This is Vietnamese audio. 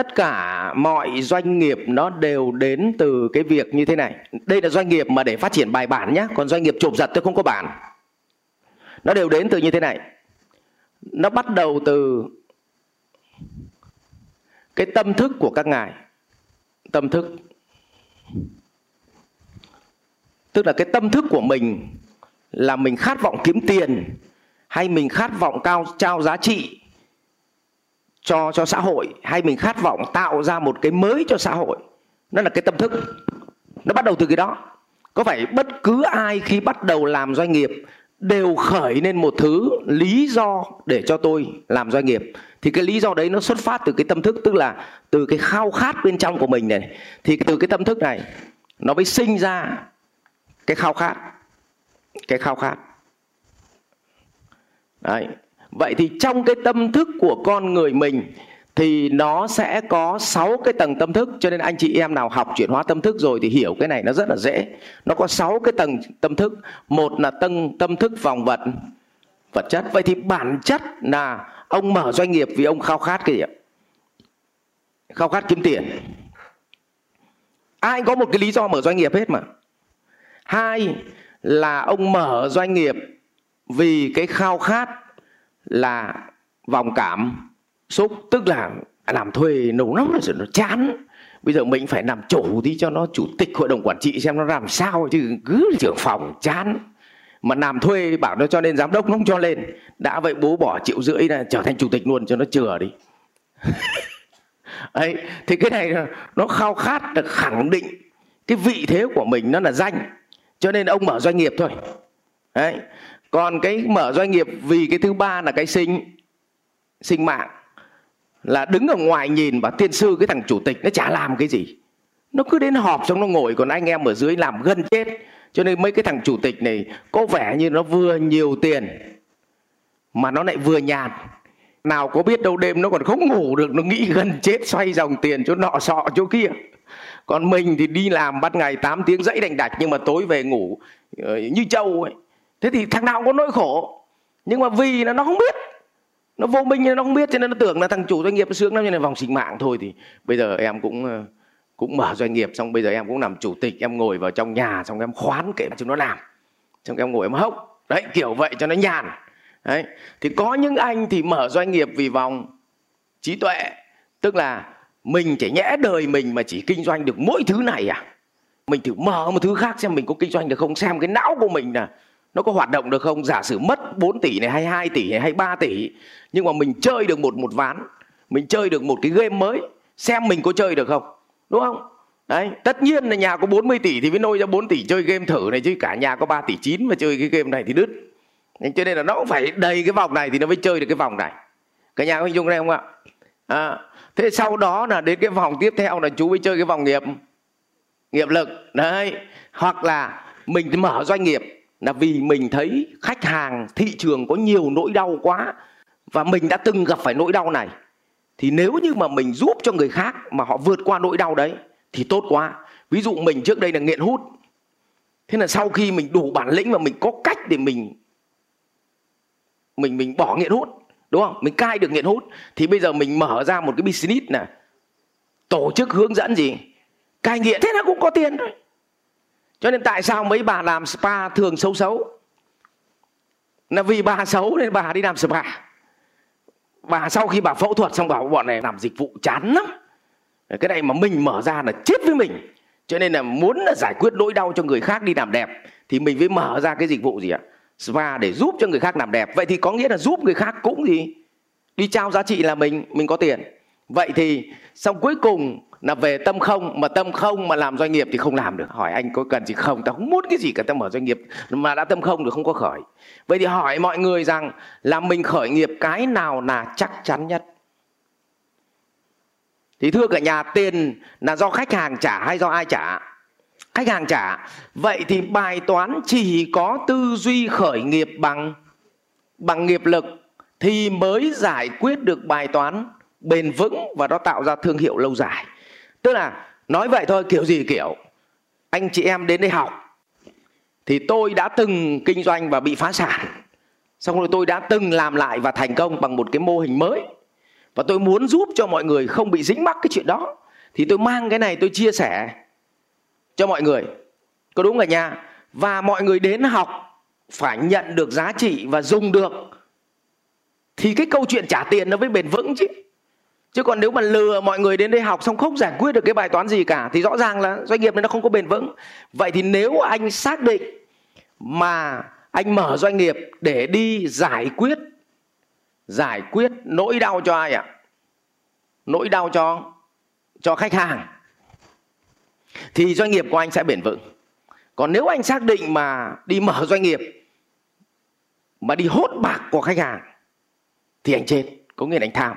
tất cả mọi doanh nghiệp nó đều đến từ cái việc như thế này. Đây là doanh nghiệp mà để phát triển bài bản nhé còn doanh nghiệp chụp giật tôi không có bản. Nó đều đến từ như thế này. Nó bắt đầu từ cái tâm thức của các ngài. Tâm thức. Tức là cái tâm thức của mình là mình khát vọng kiếm tiền, hay mình khát vọng cao, trao giá trị cho cho xã hội, hay mình khát vọng tạo ra một cái mới cho xã hội? Nó là cái tâm thức. Nó bắt đầu từ cái đó. Có phải bất cứ ai khi bắt đầu làm doanh nghiệp đều khởi lên một thứ lý do để cho tôi làm doanh nghiệp? Thì cái lý do đấy nó xuất phát từ cái tâm thức, tức là từ cái khao khát bên trong của mình này. Thì từ cái tâm thức này, nó mới sinh ra cái khao khát. Cái khao khát. Đấy vậy thì trong cái tâm thức của con người mình thì nó sẽ có 6 cái tầng tâm thức. Cho nên anh chị em nào học chuyển hóa tâm thức rồi thì hiểu cái này nó rất là dễ. Nó có 6 cái tầng tâm thức. Một là tầng tâm thức vòng vật vật chất. Vậy thì bản chất là ông mở doanh nghiệp vì ông khao khát cái gì ạ? Khao khát kiếm tiền. Ai có một cái lý do mở doanh nghiệp hết mà. Hai là ông mở doanh nghiệp vì cái khao khát là vòng cảm xúc, tức là làm thuê nấu lắm rồi nó chán. Bây giờ mình phải làm chủ đi cho nó chủ tịch hội đồng quản trị xem nó làm sao chứ cứ trưởng phòng chán. Mà làm thuê bảo nó cho nên giám đốc nó không cho lên. Đã vậy bố bỏ triệu rưỡi là trở thành chủ tịch luôn cho nó chừa đi. Ấy, thì cái này nó khao khát được khẳng định cái vị thế của mình nó là danh. Cho nên ông mở doanh nghiệp thôi. Đấy còn cái mở doanh nghiệp vì cái thứ ba là cái sinh sinh mạng. Là đứng ở ngoài nhìn và tiên sư, cái thằng chủ tịch nó chả làm cái gì. Nó cứ đến họp xong nó ngồi, còn anh em ở dưới làm gần chết. Cho nên mấy cái thằng chủ tịch này có vẻ như nó vừa nhiều tiền, mà nó lại vừa nhàn. Nào có biết đâu đêm nó còn không ngủ được, nó nghĩ gần chết xoay dòng tiền chỗ nọ sọ chỗ kia. Còn mình thì đi làm bắt ngày 8 tiếng dãy đành đạch, nhưng mà tối về ngủ ờ, như trâu ấy thế thì thằng nào cũng có nỗi khổ. Nhưng mà vì là nó không biết. Nó vô minh nên nó không biết, cho nên nó tưởng là thằng chủ doanh nghiệp nó sướng lắm như là vòng sinh mạng thôi. Thì bây giờ em cũng ờ, cũng mở doanh nghiệp, xong bây giờ em cũng làm chủ tịch, em ngồi vào trong nhà, xong em khoán kể chúng nó làm. Xong em ngồi em hốc. Đấy, kiểu vậy cho nó nhàn. Đấy, thì có những anh thì mở doanh nghiệp vì vòng trí tuệ. Tức là mình chỉ nhẽ đời mình mà chỉ kinh doanh được mỗi thứ này à? Mình thử mở một thứ khác xem mình có kinh doanh được không, xem cái não của mình là nó có hoạt động được không? Giả sử mất 4 tỷ này hay 2 tỷ này hay 3 tỷ nhưng mà mình chơi được một một ván mình chơi được một cái game mới xem mình có chơi được không? Đúng không? Đấy tất nhiên là nhà có 40 tỷ thì mới nôi ra 4 tỷ chơi game thử này chứ cả nhà có 3 tỷ 9 mà chơi cái game này thì đứt. Nên cho nên là nó cũng phải đầy cái vòng này thì nó mới chơi được cái vòng này. Cả nhà có hình dung đây không ạ? À, thế sau đó là đến cái vòng tiếp theo là chú mới chơi cái vòng nghiệp nghiệp lực. Đấy hoặc là mình mở doanh nghiệp là vì mình thấy khách hàng, thị trường có nhiều nỗi đau quá và mình đã từng gặp phải nỗi đau này. Thì nếu như mà mình giúp cho người khác mà họ vượt qua nỗi đau đấy thì tốt quá. Ví dụ mình trước đây là nghiện hút. Thế là sau khi mình đủ bản lĩnh và mình có cách để mình mình mình bỏ nghiện hút, đúng không? Mình cai được nghiện hút, thì bây giờ mình mở ra một cái business này tổ chức hướng dẫn gì? Cai nghiện thế là cũng có tiền rồi cho nên tại sao mấy bà làm spa thường xấu xấu? Là vì bà xấu nên bà đi làm spa. Bà sau khi bà phẫu thuật xong bảo bọn này làm dịch vụ chán lắm. Cái này mà mình mở ra là chết với mình. Cho nên là muốn là giải quyết nỗi đau cho người khác đi làm đẹp, thì mình phải mở ra cái dịch vụ gì ạ? Spa để giúp cho người khác làm đẹp. Vậy thì có nghĩa là giúp người khác cũng gì? Đi trao giá trị là mình mình có tiền. Vậy thì xong cuối cùng là về tâm không, mà tâm không mà làm doanh nghiệp thì không làm được. Hỏi anh có cần gì không? Tao không muốn cái gì cả, tao mở doanh nghiệp. Mà đã tâm không được không có khởi. Vậy thì hỏi mọi người rằng là mình khởi nghiệp cái nào là chắc chắn nhất? Thì thưa cả nhà, tiền là do khách hàng trả hay do ai trả? Khách hàng trả. Vậy thì bài toán chỉ có tư duy khởi nghiệp bằng bằng nghiệp lực thì mới giải quyết được bài toán bền vững và nó tạo ra thương hiệu lâu dài tức là nói vậy thôi, kiểu gì kiểu, anh chị em đến đây học, thì tôi đã từng kinh doanh và bị phá sản. Xong rồi tôi đã từng làm lại và thành công bằng một cái mô hình mới. Và tôi muốn giúp cho mọi người không bị dính mắc cái chuyện đó. Thì tôi mang cái này tôi chia sẻ cho mọi người. Có đúng cả nhà và mọi người đến học phải nhận được giá trị và dùng được. Thì cái câu chuyện trả tiền nó mới bền vững chứ chứ còn nếu mà lừa mọi người đến đây học xong không giải quyết được cái bài toán gì cả, thì rõ ràng là doanh nghiệp này nó không có bền vững. Vậy thì nếu anh xác định mà anh mở doanh nghiệp để đi giải quyết giải quyết nỗi đau cho ai ạ? Nỗi đau cho cho khách hàng, thì doanh nghiệp của anh sẽ bền vững. Còn nếu anh xác định mà đi mở doanh nghiệp, mà đi hốt bạc của khách hàng, thì anh chết, có nghĩa là anh tham.